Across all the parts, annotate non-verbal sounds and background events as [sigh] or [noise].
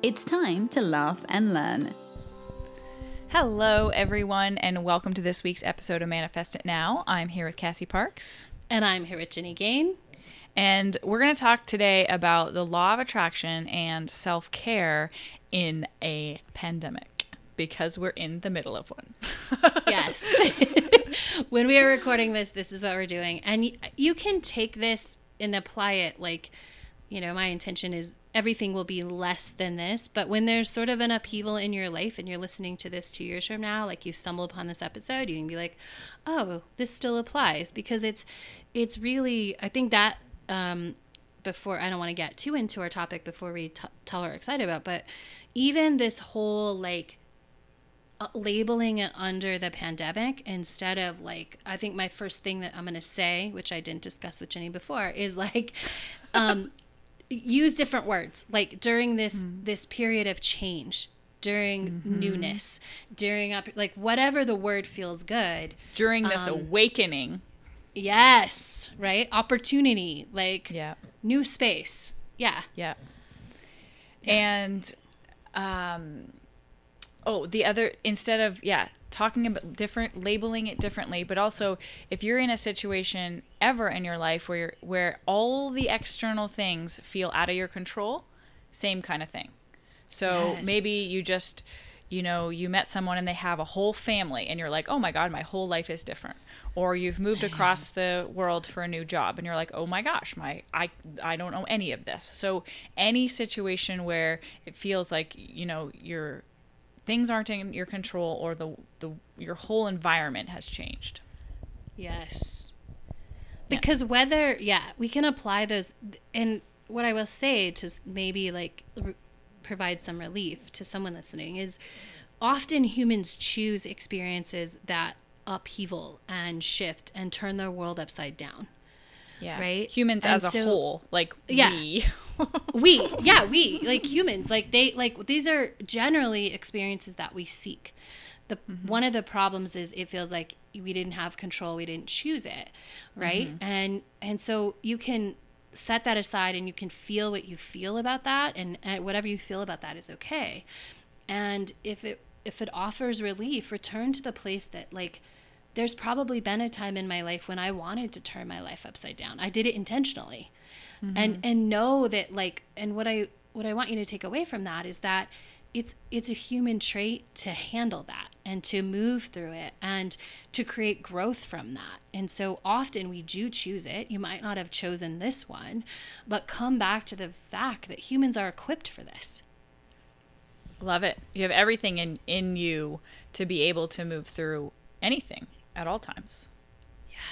It's time to laugh and learn. Hello, everyone, and welcome to this week's episode of Manifest It Now. I'm here with Cassie Parks. And I'm here with Ginny Gain. And we're going to talk today about the law of attraction and self care in a pandemic because we're in the middle of one. [laughs] yes. [laughs] when we are recording this, this is what we're doing. And you can take this and apply it like, you know, my intention is everything will be less than this. But when there's sort of an upheaval in your life and you're listening to this two years from now, like you stumble upon this episode, you can be like, oh, this still applies because it's, it's really, I think that um, before I don't want to get too into our topic before we t- tell her excited about, but even this whole like uh, labeling it under the pandemic instead of like I think my first thing that I'm going to say, which I didn't discuss with Jenny before, is like [laughs] um, use different words like during this mm. this period of change during mm-hmm. newness during up like whatever the word feels good during this um, awakening Yes, right? Opportunity, like yeah. new space. Yeah. Yeah. And um oh, the other instead of yeah, talking about different labeling it differently, but also if you're in a situation ever in your life where where all the external things feel out of your control, same kind of thing. So yes. maybe you just you know, you met someone and they have a whole family and you're like, "Oh my god, my whole life is different." or you've moved across the world for a new job and you're like oh my gosh my i i don't know any of this so any situation where it feels like you know your things aren't in your control or the the your whole environment has changed yes because yeah. whether yeah we can apply those and what i will say to maybe like re- provide some relief to someone listening is often humans choose experiences that upheaval and shift and turn their world upside down. Yeah. Right? Humans and as so, a whole, like yeah, we. [laughs] we. Yeah, we. Like humans. Like they like these are generally experiences that we seek. The mm-hmm. one of the problems is it feels like we didn't have control, we didn't choose it. Right? Mm-hmm. And and so you can set that aside and you can feel what you feel about that and, and whatever you feel about that is okay. And if it if it offers relief, return to the place that like there's probably been a time in my life when I wanted to turn my life upside down. I did it intentionally. Mm-hmm. And and know that like and what I what I want you to take away from that is that it's it's a human trait to handle that and to move through it and to create growth from that. And so often we do choose it. You might not have chosen this one, but come back to the fact that humans are equipped for this. Love it. You have everything in in you to be able to move through anything at all times.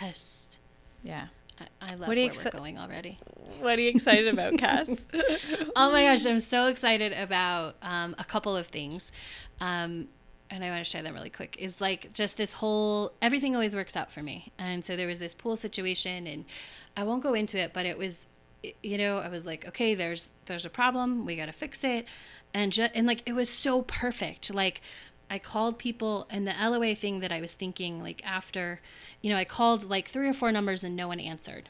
Yes. Yeah. I, I love what are where exci- we're going already. What are you excited about, [laughs] Cass? oh my gosh, I'm so excited about um, a couple of things. Um, and I want to share them really quick. Is like just this whole everything always works out for me. And so there was this pool situation, and I won't go into it, but it was, you know, I was like, okay, there's there's a problem, we got to fix it, and just and like it was so perfect. Like I called people and the LOA thing that I was thinking like after, you know, I called like three or four numbers and no one answered.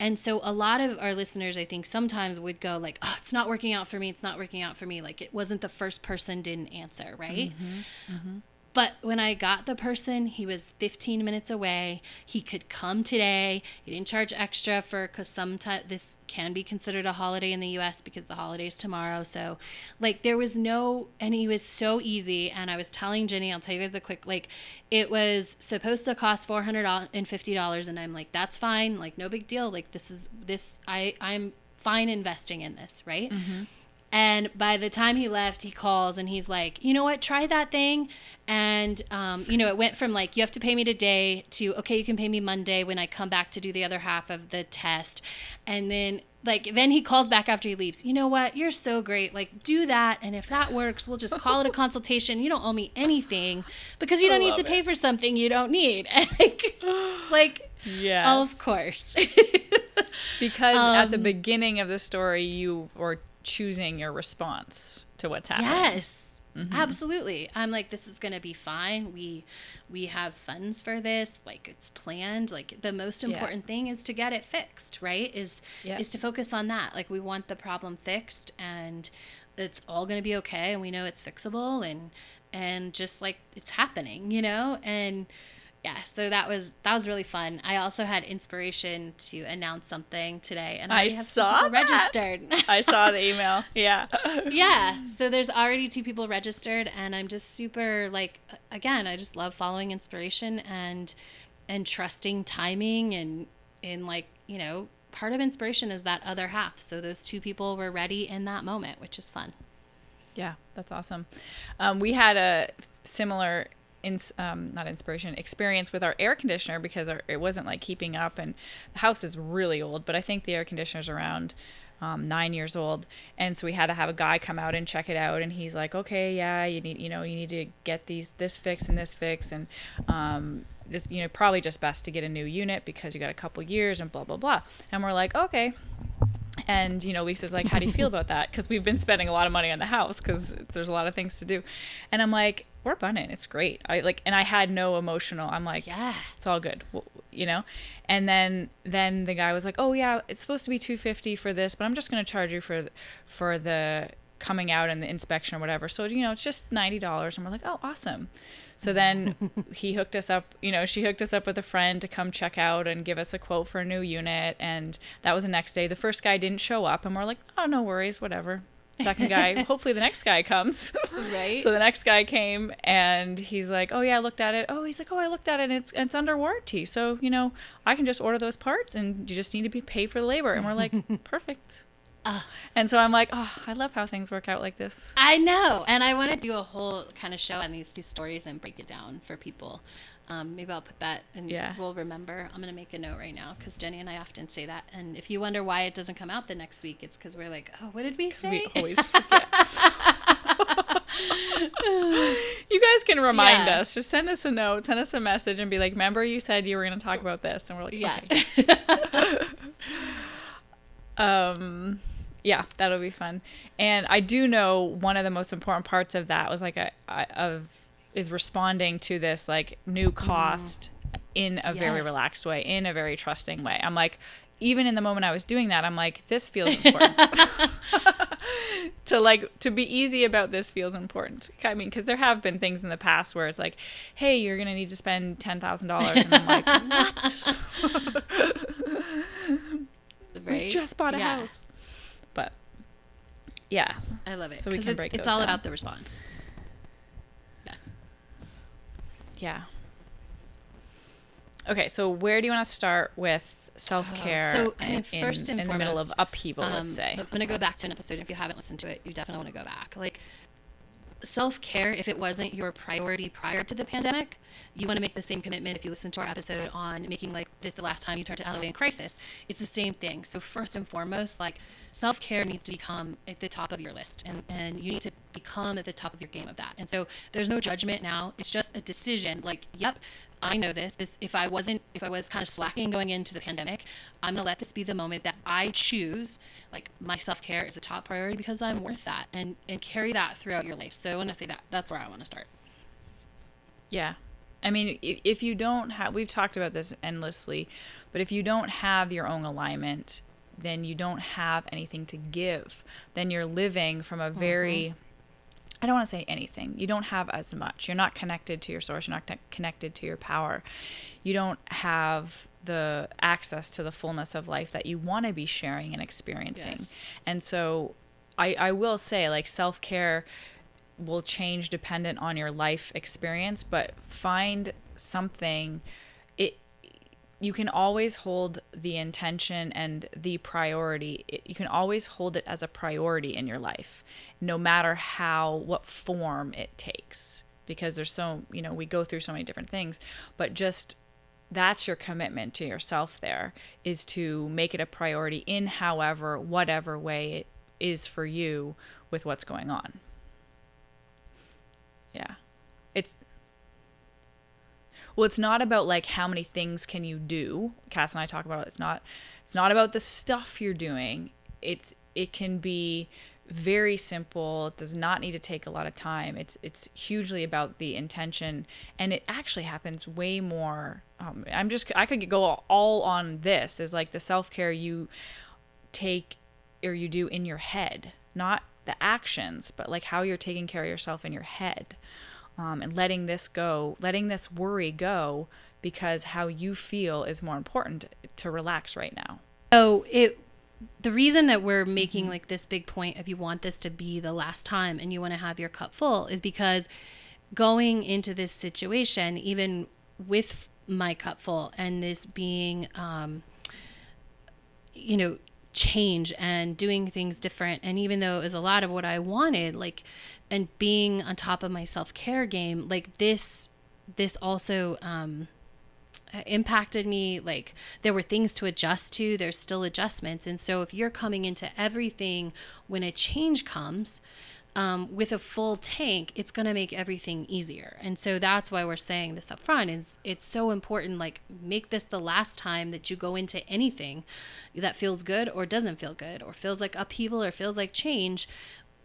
And so a lot of our listeners I think sometimes would go like, "Oh, it's not working out for me. It's not working out for me." Like it wasn't the first person didn't answer, right? Mm-hmm. Mm-hmm. But when I got the person, he was 15 minutes away. He could come today. He didn't charge extra for because sometimes this can be considered a holiday in the U.S. because the holiday's tomorrow. So, like, there was no, and he was so easy. And I was telling Jenny, I'll tell you guys the quick, like, it was supposed to cost four hundred and fifty dollars, and I'm like, that's fine, like, no big deal. Like, this is this, I I'm fine investing in this, right? Mm-hmm. And by the time he left, he calls and he's like, you know what, try that thing. And, um, you know, it went from like, you have to pay me today to, okay, you can pay me Monday when I come back to do the other half of the test. And then like then he calls back after he leaves. You know what? You're so great. Like do that and if that works we'll just call it a [laughs] consultation. You don't owe me anything because you don't need to love pay for something you don't need. [laughs] Like, like Yes. of course. [laughs] Because at the Um, beginning of the story, you were choosing your response to what's happening. yes. Mm-hmm. Absolutely. I'm like this is gonna be fine. We we have funds for this. Like it's planned. Like the most Yeah. important thing is to get it fixed right? Is Yeah. is to focus on that. Like we want the problem fixed and it's all gonna be okay and we know it's fixable and and just like it's happening you know? And yeah so that was that was really fun i also had inspiration to announce something today and I, I already two saw registered I saw the [laughs] email. Yeah. yeah so there's already two people registered and i'm just super like again i just love following inspiration and and trusting timing and in like you know part of inspiration is that other half so those two people were ready in that moment which is fun Yeah, that's awesome. Um, we had a similar, ins- um, not inspiration, experience with our air conditioner because our, it wasn't like keeping up, and the house is really old. But I think the air conditioner's around um, nine years old, and so we had to have a guy come out and check it out. And he's like, "Okay, yeah, you need, you know, you need to get these this fix and this fix, and um, this, you know, probably just best to get a new unit because you got a couple years and blah blah blah." And we're like, "Okay." And you know, Lisa's like, "How do you feel about that?" Because we've been spending a lot of money on the house because there's a lot of things to do. And I'm like, "We're bunning. It's great." I like, and I had no emotional. I'm like, Yeah. it's all good," w- you know. And then then the guy was like, "Oh yeah, it's supposed to be 250 for this, but I'm just gonna charge you for for the coming out and the inspection or whatever. So you know, it's just ninety dollars." And we're like, "Oh, awesome." So then [laughs] he hooked us up, you know, she hooked us up with a friend to come check out and give us a quote for a new unit. And that was the next day. The first guy didn't show up, and we're like, oh, no worries, whatever. Second guy, [laughs] hopefully the next guy comes. Right. So the next guy came and he's like, oh, yeah, I looked at it. Oh, he's like, oh, I looked at it and it's, it's under warranty. So, you know, I can just order those parts and you just need to be paid for the labor. And we're like, [laughs] perfect. Ah. and so I'm like, oh, I love how things work out like this. I know, and I want to do a whole kind of show on these two stories and break it down for people. Um, maybe I'll put that, and Yeah. we'll remember. I'm gonna make a note right now because Jenny and I often say that. And if you wonder why it doesn't come out the next week, it's because we're like, oh, what did we say? we always forget. [laughs] you guys can remind Yeah. us. Just send us a note, send us a message, and be like, "Remember, you said you were going to talk about this," and we're like, yeah, "Okay." [laughs] [laughs] Um, yeah, that'll be fun. And I do know one of the most important parts of that was like a, a of is responding to this like new mm-hmm. cost in a very relaxed way, in a very trusting way. I'm like, even in the moment I was doing that, I'm like, this feels important. [laughs] [laughs] to like to be easy about this feels important. I mean, because there have been things in the past where it's like, hey, you're gonna need to spend ten thousand dollars, and I'm like, [laughs] what? We just bought a Yeah. house. Yeah, I love it. So we can it's, break It's all down. about the response. Yeah. yeah. Okay, so where do you want to start with self care? So, I mean, first and in the middle of foremost, upheaval, Um, let's say. I'm going to go back to an episode. If you haven't listened to it, you definitely want to go back. Like, self care, if it wasn't your priority prior to the pandemic, you want to make the same commitment if you listen to our episode on making like this the last time you turn to LOA in crisis. It's the same thing. So, first and foremost, like, self care needs to become at the top of your list, and, and you need to become at the top of your game of that. And so, there's no judgment now. It's just a decision. Like, yep, I know this. This if I wasn't if I was kind of slacking going into the pandemic, I'm gonna let this be the moment that I choose. Like my self care is a top priority because I'm worth that, and and carry that throughout your life. So I want to say that that's where I want to start. Yeah. I mean, if, if you don't have, we've talked about this endlessly, but if you don't have your own alignment, then you don't have anything to give. Then you're living from a mm-hmm. very, I don't want to say anything. You don't have as much. You're not connected to your source. You're not con- connected to your power. You don't have the access to the fullness of life that you want to be sharing and experiencing. Yes. And so I, I will say, like, self care will change dependent on your life experience, but find something. You can always hold the intention and the priority. It, you can always hold it as a priority in your life, no matter how what form it takes. Because there's so you know we go through so many different things, but just that's your commitment to yourself there is to make it a priority in however whatever way it is for you with what's going on yeah it's well it's not about like how many things can you do. Cass and i talk about it. It's not it's not about the stuff you're doing. It's it can be very simple. It does not need to take a lot of time. It's it's hugely about the intention. And it actually happens way more um, i'm just i could go all on this is like the self-care you take or you do in your head not the actions but like how you're taking care of yourself in your head um, and letting this go letting this worry go because how you feel is more important to relax right now. So it the reason that we're making like this big point of you want this to be the last time and you want to have your cup full is because going into this situation even with my cup full and this being um you know change and doing things different and even though it was a lot of what I wanted like and being on top of my self-care game like this this also um impacted me like there were things to adjust to there's still adjustments and so if you're coming into everything when a change comes um, with a full tank it's going to make everything easier and so that's why we're saying this up front is it's so important like make this the last time that you go into anything that feels good or doesn't feel good or feels like upheaval or feels like change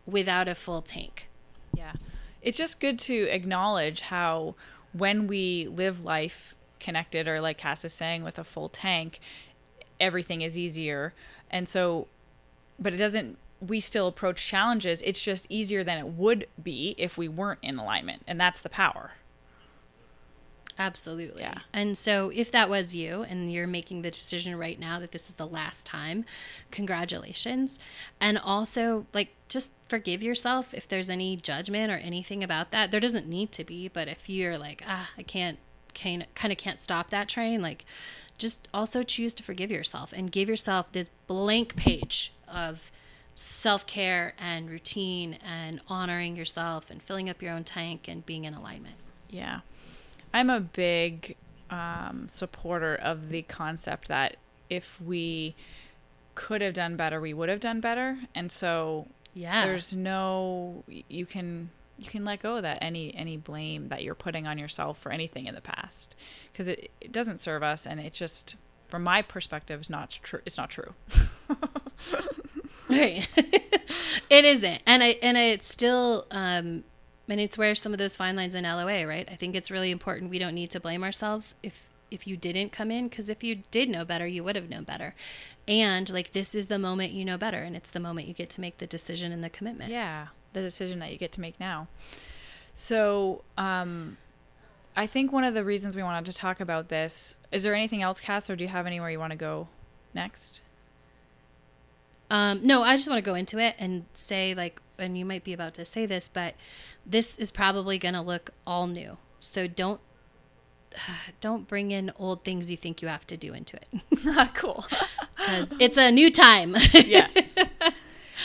without a full tank Yeah. It's just good to acknowledge how when we live life connected or like Cass is saying with a full tank, everything is easier. And so but it doesn't we still approach challenges. It's just easier than it would be if we weren't in alignment. And that's the power. Absolutely. Yeah. And so if that was you and you're making the decision right now that this is the last time, congratulations. And also like just forgive yourself if there's any judgment or anything about that. There doesn't need to be, but if you're like, ah, I can't can kind of can't stop that train, like just also choose to forgive yourself and give yourself this blank page of self-care and routine and honoring yourself and filling up your own tank and being in alignment. Yeah. I'm a big um, supporter of the concept that if we could have done better, we would have done better. And so Yeah. there's no you can you can let go of that any any blame that you're putting on yourself for anything in the past because it, it doesn't serve us and it just from my perspective is not true it's not true [laughs] Right. [laughs] it isn't. And I and I, it's still um and it's where some of those fine lines in LOA, right? I think it's really important we don't need to blame ourselves if if you didn't come in because if you did know better, you would have known better. And like this is the moment you know better and it's the moment you get to make the decision and the commitment. yeah the decision that you get to make now so um i think one of the reasons we wanted to talk about this is there anything else cass or do you have anywhere you want to go next Um, no, I just want to go into it and say like, and you might be about to say this, but this is probably going to look all new. So don't [sighs] don't bring in old things you think you have to do into it Not [laughs] [laughs] ah, cool because it's a new time. [laughs] yes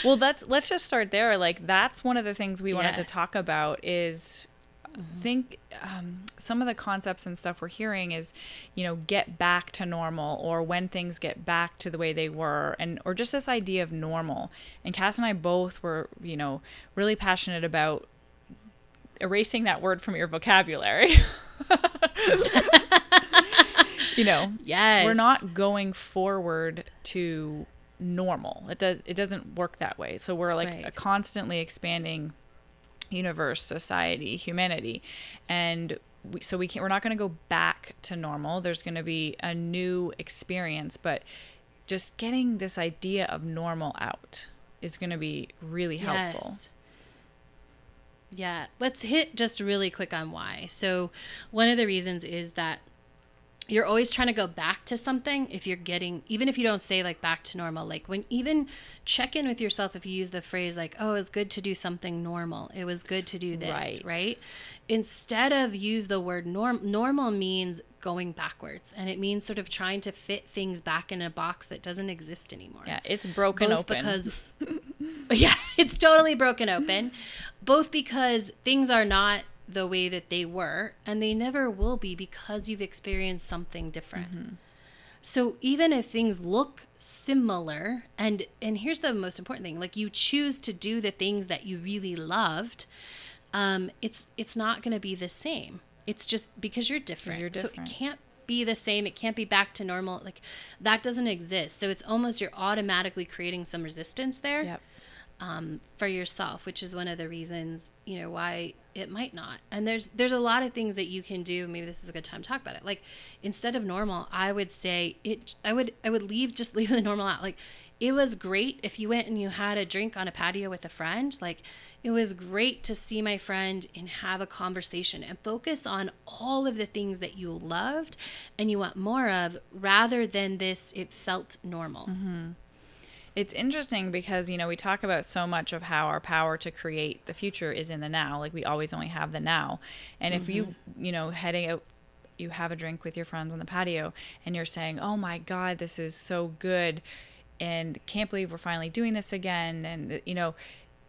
well that's let's just start there like that's one of the things we wanted Yeah. to talk about is think um, some of the concepts and stuff we're hearing is you know get back to normal or when things get back to the way they were and or just this idea of normal and cass and i both were you know really passionate about erasing that word from your vocabulary [laughs] you know yes, we're not going forward to normal. It does it doesn't work that way. So we're like Right. constantly expanding universe, society, humanity, and we, so we can't, we're not going to go back to normal. There's going to be a new experience, but just getting this idea of normal out is going to be really helpful. Yes. Yeah, let's hit just really quick on why. So, one of the reasons is that you're always trying to go back to something if you're getting even if you don't say like back to normal. Like when even check in with yourself if you use the phrase like oh it was good to do something normal. It was good to do this Right. right, instead of use the word norm normal means going backwards and it means sort of trying to fit things back in a box that doesn't exist anymore. Yeah, it's broken both open. because [laughs] [laughs] yeah it's totally broken open. Both because things are not the way that they were, and they never will be because you've experienced something different. So even if things look similar and and here's the most important thing, like you choose to do the things that you really loved, um it's it's not going to be the same. It's just because you're different. you're different. So it can't be the same. It can't be back to normal. Like that doesn't exist. So it's almost you're automatically creating some resistance there Yep. Um, for yourself, which is one of the reasons you know why it might not. And there's there's a lot of things that you can do. Maybe this is a good time to talk about it. Like instead of normal, I would say it. I would I would leave just [laughs] leave the normal out. Like it was great if you went and you had a drink on a patio with a friend. Like it was great to see my friend and have a conversation and focus on all of the things that you loved and you want more of rather than this it felt normal. It's interesting because, you know, we talk about so much of how our power to create the future is in the now. Like we always only have the now. And if you, mm-hmm. you know, heading out, you have a drink with your friends on the patio and you're saying, oh my God, this is so good. And can't believe we're finally doing this again. And, you know,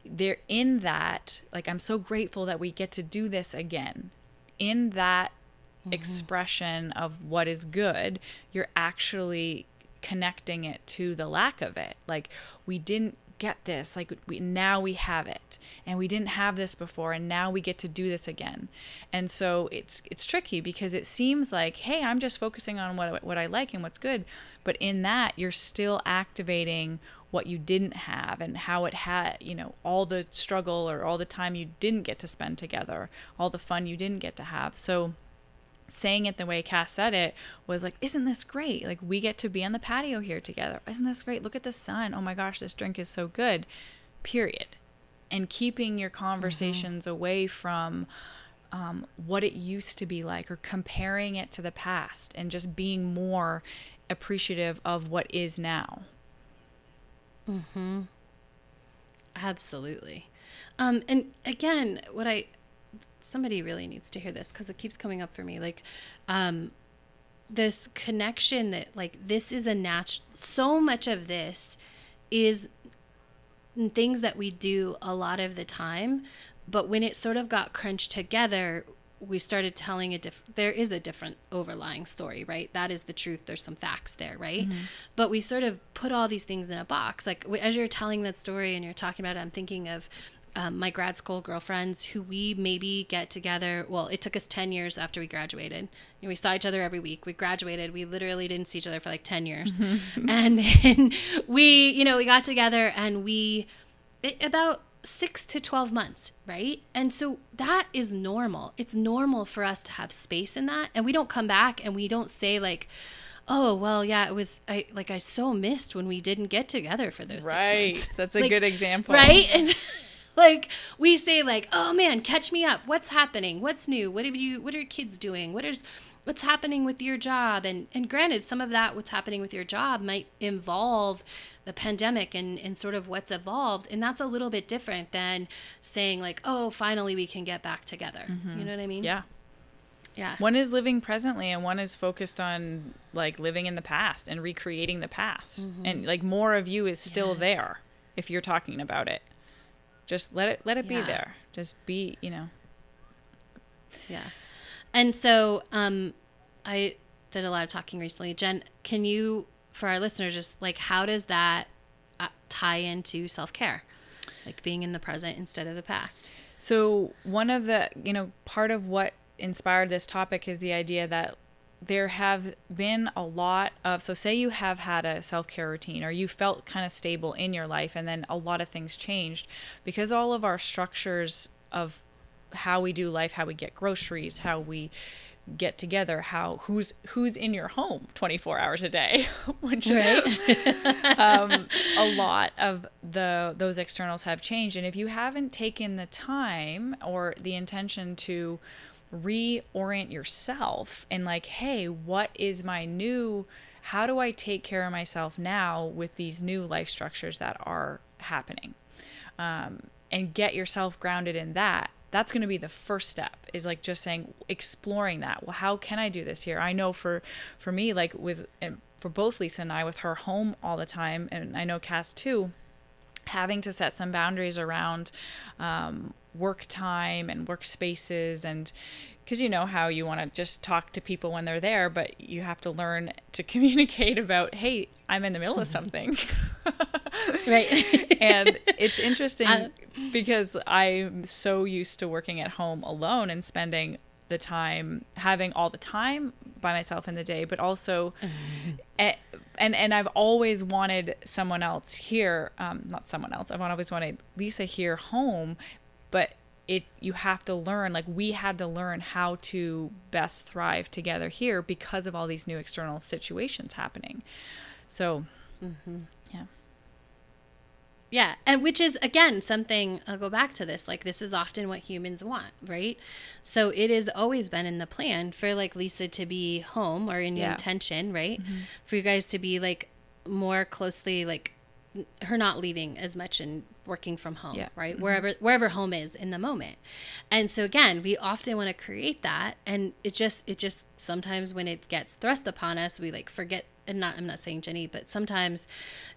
they're in that, like, I'm so grateful that we get to do this again. In that mm-hmm. expression of what is good, you're actually connecting it to the lack of it. Like we didn't get this, like we now we have it, and we didn't have this before, and now we get to do this again. And so it's it's tricky because it seems like, hey, I'm just focusing on what what I like and what's good, but in that you're still activating what you didn't have and how it had, you know, all the struggle or all the time you didn't get to spend together, all the fun you didn't get to have. So saying it the way Cass said it was like, Isn't this great? Like, we get to be on the patio here together. Isn't this great? Look at the sun. Oh my gosh, this drink is so good. Period. And keeping your conversations away from um, what it used to be like or comparing it to the past and just being more appreciative of what is now. Mm hmm. Absolutely. Um, and again, what I somebody really needs to hear this because it keeps coming up for me. Like, um, this connection that like this is a natural. So much of this is things that we do a lot of the time, but when it sort of got crunched together, we started telling a diff- there is a different overlying story right that is the truth there's some facts there right but we sort of put all these things in a box like as you're telling that story and you're talking about it i'm thinking of um, my grad school girlfriends who we maybe get together well it took us 10 years after we graduated you know, we saw each other every week we graduated we literally didn't see each other for like 10 years [laughs] and then we you know we got together and we it, about six to 12 months, right? And so that is normal. It's normal for us to have space in that. And we don't come back and we don't say, like, oh, well, yeah, it was, I like, I so missed when we didn't get together for those six months. That's a Like, good example. Right? And like, we say, like, oh man, catch me up. What's happening? What's new? What have you, what are your kids doing? What is, what's happening with your job? And, and granted, some of that, what's happening with your job might involve the pandemic and, and sort of what's evolved. And that's a little bit different than saying like, oh, finally we can get back together. You know what I mean? Yeah. Yeah. One is living presently and one is focused on like living in the past and recreating the past. And like more of you is still Mm-hmm. Yes. there if you're talking about it. Just let it let it Yeah. be there. Just be, you know. Yeah. And so um, I did a lot of talking recently. Jen, can you, for our listeners, just like how does that uh, tie into self care? Like being in the present instead of the past. So, one of the, you know, part of what inspired this topic is the idea that there have been a lot of, so say you have had a self care routine or you felt kind of stable in your life and then a lot of things changed because all of our structures of how we do life, how we get groceries, how we get together, how who's who's in your home 24 hours a day, [laughs] which um, [laughs] a lot of the those externals have changed. And if you haven't taken the time or the intention to reorient yourself and like hey what is my new how do i take care of myself now with these new life structures that are happening? Um, and get yourself grounded in that. That's going to be the first step is like just saying exploring that. Well how can i do this here? I know for for me like with for both lisa and i with her home all the time and i know cass too having to set some boundaries around um, work time and workspaces and because you know how you want to just talk to people when they're there, but you have to learn to [laughs] communicate about, hey, I'm in the middle of something. [laughs] right. and it's [laughs] interesting uh, because I'm so used to working at home alone and spending the time having all the time by myself in the day, but also, and, and and I've always wanted someone else here, um, not someone else. I've always wanted Lisa here home, it you have to learn like we had to learn how to best thrive together here because of all these new external situations happening so mm-hmm. yeah yeah and which is again something i'll go back to this like this is often what humans want right so it has always been in the plan for like lisa to be home or in yeah. intention right mm-hmm. for you guys to be like more closely like her not leaving as much and working from home yeah. right? Mm-hmm. wherever wherever home is in the moment. And so again we often want to create that and it just it just sometimes when it gets thrust upon us we like forget and not I'm not saying Jenny but sometimes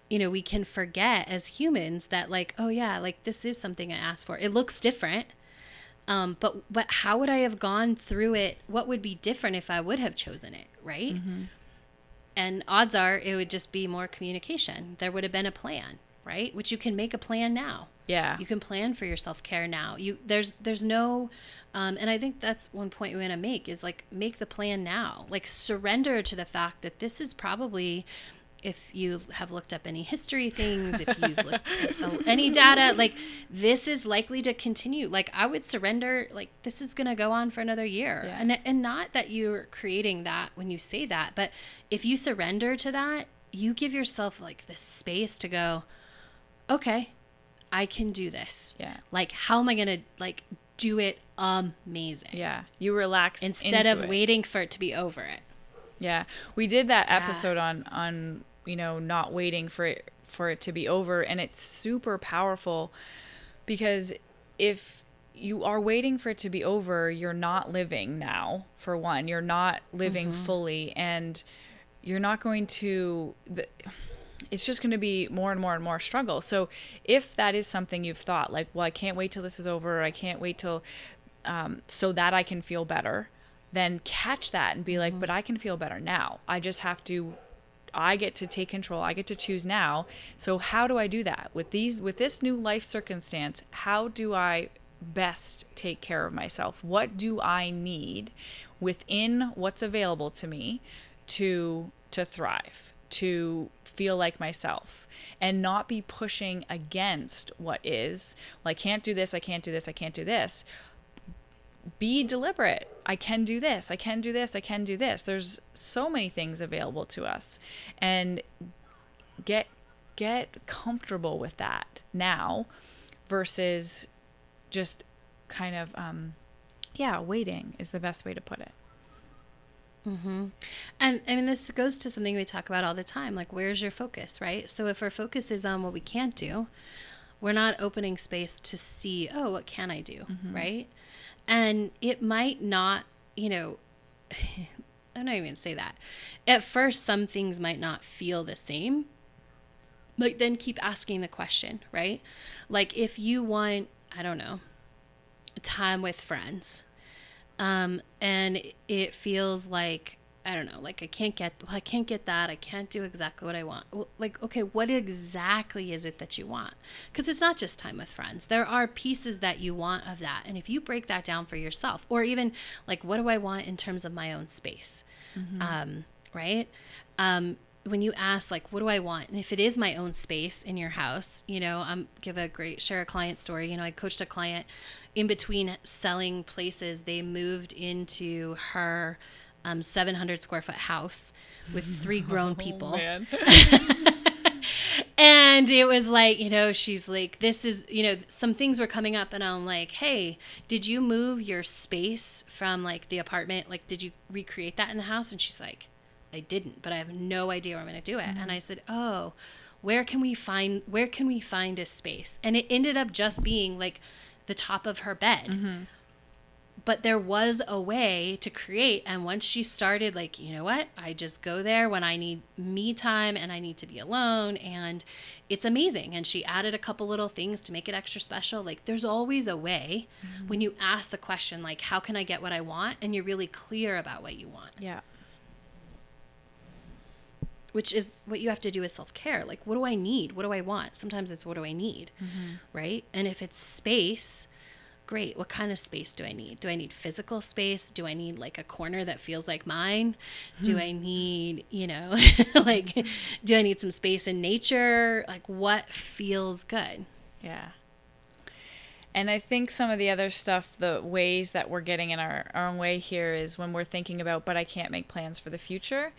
you know we can forget as humans that like oh yeah like this is something I asked for. It looks different um, but but how would I have gone through it? What would be different if I would have chosen it right? Mm-hmm. And odds are it would just be more communication. There would have been a plan, right? Which you can make a plan now. Yeah. You can plan for your self-care now. You there's there's no um, and I think that's one point we want to make is like make the plan now. Like surrender to the fact that this is probably if you have looked up any history things, if you've [laughs] looked at any data, like this is likely to continue. Like I would surrender, like this is going to go on for another year. Yeah. And, and not that you're creating that when you say that, but if you surrender to that, you give yourself like the space to go, okay, I can do this. Yeah. Like, how am I going to like do it amazing? Yeah. You relax instead of it. waiting for it to be over it. Yeah. We did that yeah. episode on, on you know, not waiting for it for it to be over and it's super powerful because if you are waiting for it to be over, you're not living now for one. You're not living mm-hmm. fully and you're not going to the, it's just going to be more and more and more struggle. So if that is something you've thought like, well, I can't wait till this is over. I can't wait till um, so that I can feel better. Then catch that and be like, mm-hmm. but I can feel better now. I just have to I get to take control. I get to choose now. So how do I do that with these with this new life circumstance? How do I best take care of myself? What do I need within what's available to me to to thrive, to feel like myself and not be pushing against what is. Like can't do this, I can't do this, I can't do this be deliberate. I can do this. I can do this. I can do this. There's so many things available to us. And get get comfortable with that now versus just kind of um yeah, waiting is the best way to put it. Mm-hmm. And I mean, this goes to something we talk about all the time like, where's your focus, right? So, if our focus is on what we can't do, we're not opening space to see, oh, what can I do, mm-hmm. right? And it might not, you know, [laughs] I'm not even say that. At first, some things might not feel the same. Like, then keep asking the question, right? Like, if you want, I don't know, time with friends, um, and it feels like I don't know, like I can't get, well, I can't get that. I can't do exactly what I want. Well, like, okay, what exactly is it that you want? Because it's not just time with friends. There are pieces that you want of that. And if you break that down for yourself, or even like, what do I want in terms of my own space? Mm-hmm. Um, right? Um, when you ask like what do i want and if it is my own space in your house you know i'm give a great share a client story you know i coached a client in between selling places they moved into her um, 700 square foot house with three [laughs] grown oh, people. [laughs] and it was like, you know, she's like, this is, you know, some things were coming up, and I'm like, hey, did you move your space from like the apartment? Like, did you recreate that in the house? And she's like, I didn't, but I have no idea where I'm going to do it. Mm-hmm. And I said, oh, where can we find where can we find a space? And it ended up just being like the top of her bed. Mm-hmm but there was a way to create and once she started like you know what i just go there when i need me time and i need to be alone and it's amazing and she added a couple little things to make it extra special like there's always a way mm-hmm. when you ask the question like how can i get what i want and you're really clear about what you want yeah which is what you have to do with self-care. Like what do i need? What do i want? Sometimes it's what do i need? Mm-hmm. right? And if it's space great. What kind of space do i need? Do i need physical space? Do i need like a corner that feels like mine? Hmm. do i need you know [laughs] like do i need some space in nature? Like what feels good? Yeah. And I think some of the other stuff, the ways that we're getting in our, our own way here is when we're thinking about, but I can't make plans for the future.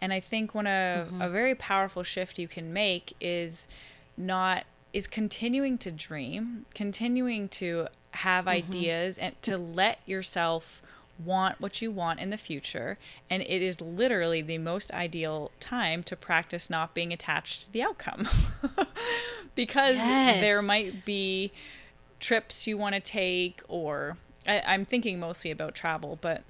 And I think one of mm-hmm. a very powerful shift you can make is not is continuing to dream, continuing to have mm-hmm. ideas and to let yourself want what you want in the future and it is literally the most ideal time to practice not being attached to the outcome [laughs] because yes. there might be trips you want to take or I, i'm thinking mostly about travel but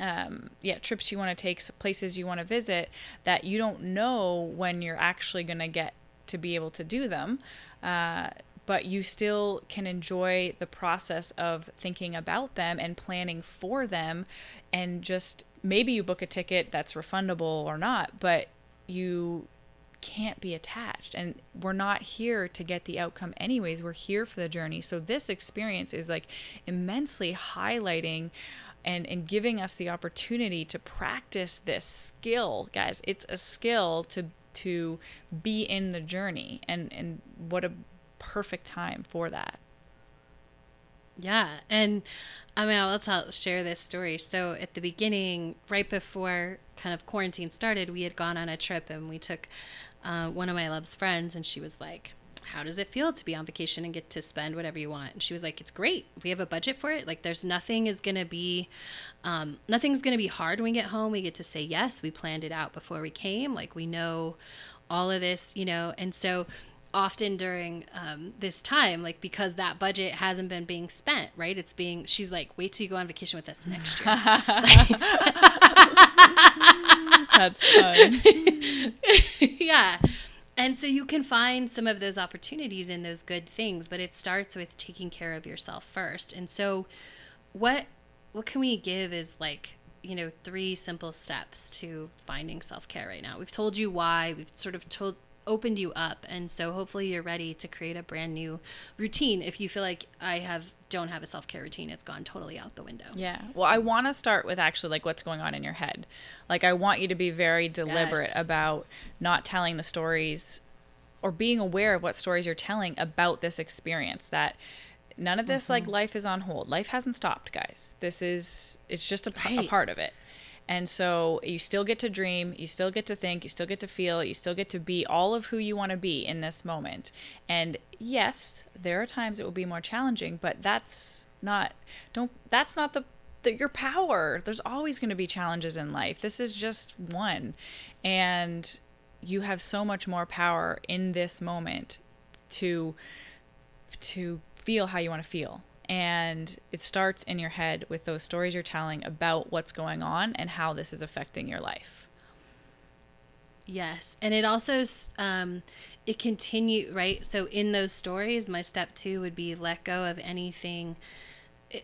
um, yeah, trips you want to take, places you want to visit that you don't know when you're actually going to get to be able to do them. Uh, but you still can enjoy the process of thinking about them and planning for them and just maybe you book a ticket that's refundable or not but you can't be attached and we're not here to get the outcome anyways we're here for the journey so this experience is like immensely highlighting and and giving us the opportunity to practice this skill guys it's a skill to to be in the journey and and what a perfect time for that. Yeah. And I mean, I'll let's share this story. So at the beginning, right before kind of quarantine started, we had gone on a trip and we took uh, one of my love's friends, and she was like, how does it feel to be on vacation and get to spend whatever you want and she was like it's great we have a budget for it like there's nothing is going to be um, nothing's going to be hard when we get home we get to say yes we planned it out before we came like we know all of this you know and so often during um, this time, like because that budget hasn't been being spent, right? It's being, she's like, wait till you go on vacation with us next year. [laughs] That's fun. [laughs] yeah. And so you can find some of those opportunities in those good things, but it starts with taking care of yourself first. And so what what can we give is like you know three simple steps to finding self-care right now we've told you why we've sort of told opened you up and so hopefully you're ready to create a brand new routine if you feel like i have don't have a self-care routine it's gone totally out the window yeah well i want to start with actually like what's going on in your head like i want you to be very deliberate yes. about not telling the stories or being aware of what stories you're telling about this experience that none of this mm-hmm. like life is on hold life hasn't stopped guys this is it's just a, right. a part of it and so you still get to dream, you still get to think, you still get to feel, you still get to be all of who you want to be in this moment. And yes, there are times it will be more challenging, but that's not don't that's not the, your power. There's always going to be challenges in life. This is just one. And you have so much more power in this moment to to feel how you want to feel and it starts in your head with those stories you're telling about what's going on and how this is affecting your life. Yes and it also um, it continue right? So in those stories my step two would be let go of anything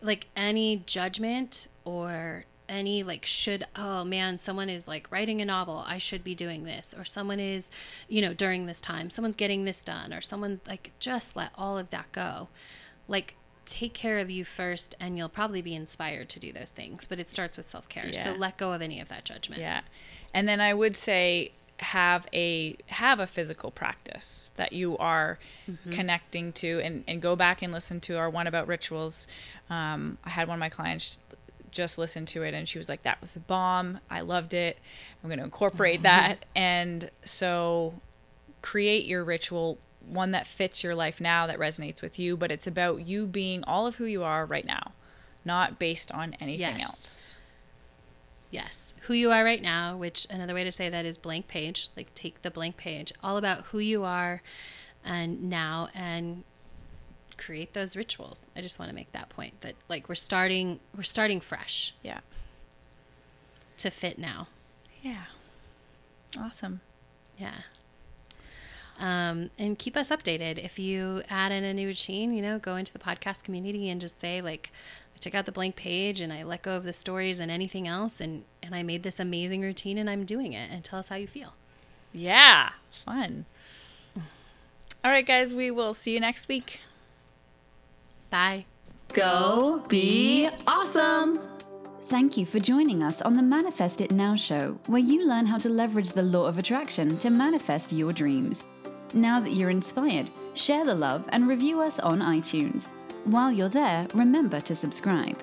like any judgment or any like should oh man someone is like writing a novel i should be doing this or someone is you know during this time someone's getting this done or someone's like just let all of that go. Like take care of you first and you'll probably be inspired to do those things but it starts with self-care. Yeah. so let go of any of that judgment. Yeah. And then i would say have a have a physical practice that you are mm-hmm. connecting to and, and go back and listen to our one about rituals. Um, i had one of my clients just listen to it and she was like that was the bomb. I loved it. I'm going to incorporate that. And so create your ritual one that fits your life now that resonates with you, but it's about you being all of who you are right now, not based on anything yes. else. Yes. Who you are right now, which another way to say that is blank page, like take the blank page, all about who you are and now and create those rituals. I just want to make that point that like we're starting we're starting fresh Yeah. to fit now. Yeah. Awesome. Yeah. Um, and keep us updated. If you add in a new routine, you know, go into the podcast community and just say like, I took out the blank page and I let go of the stories and anything else, and and I made this amazing routine and I'm doing it. And tell us how you feel. Yeah. Fun. All right, guys. We will see you next week. Bye. Go be awesome. Thank you for joining us on the Manifest It Now show, where you learn how to leverage the law of attraction to manifest your dreams. Now that you're inspired, share the love and review us on iTunes. While you're there, remember to subscribe.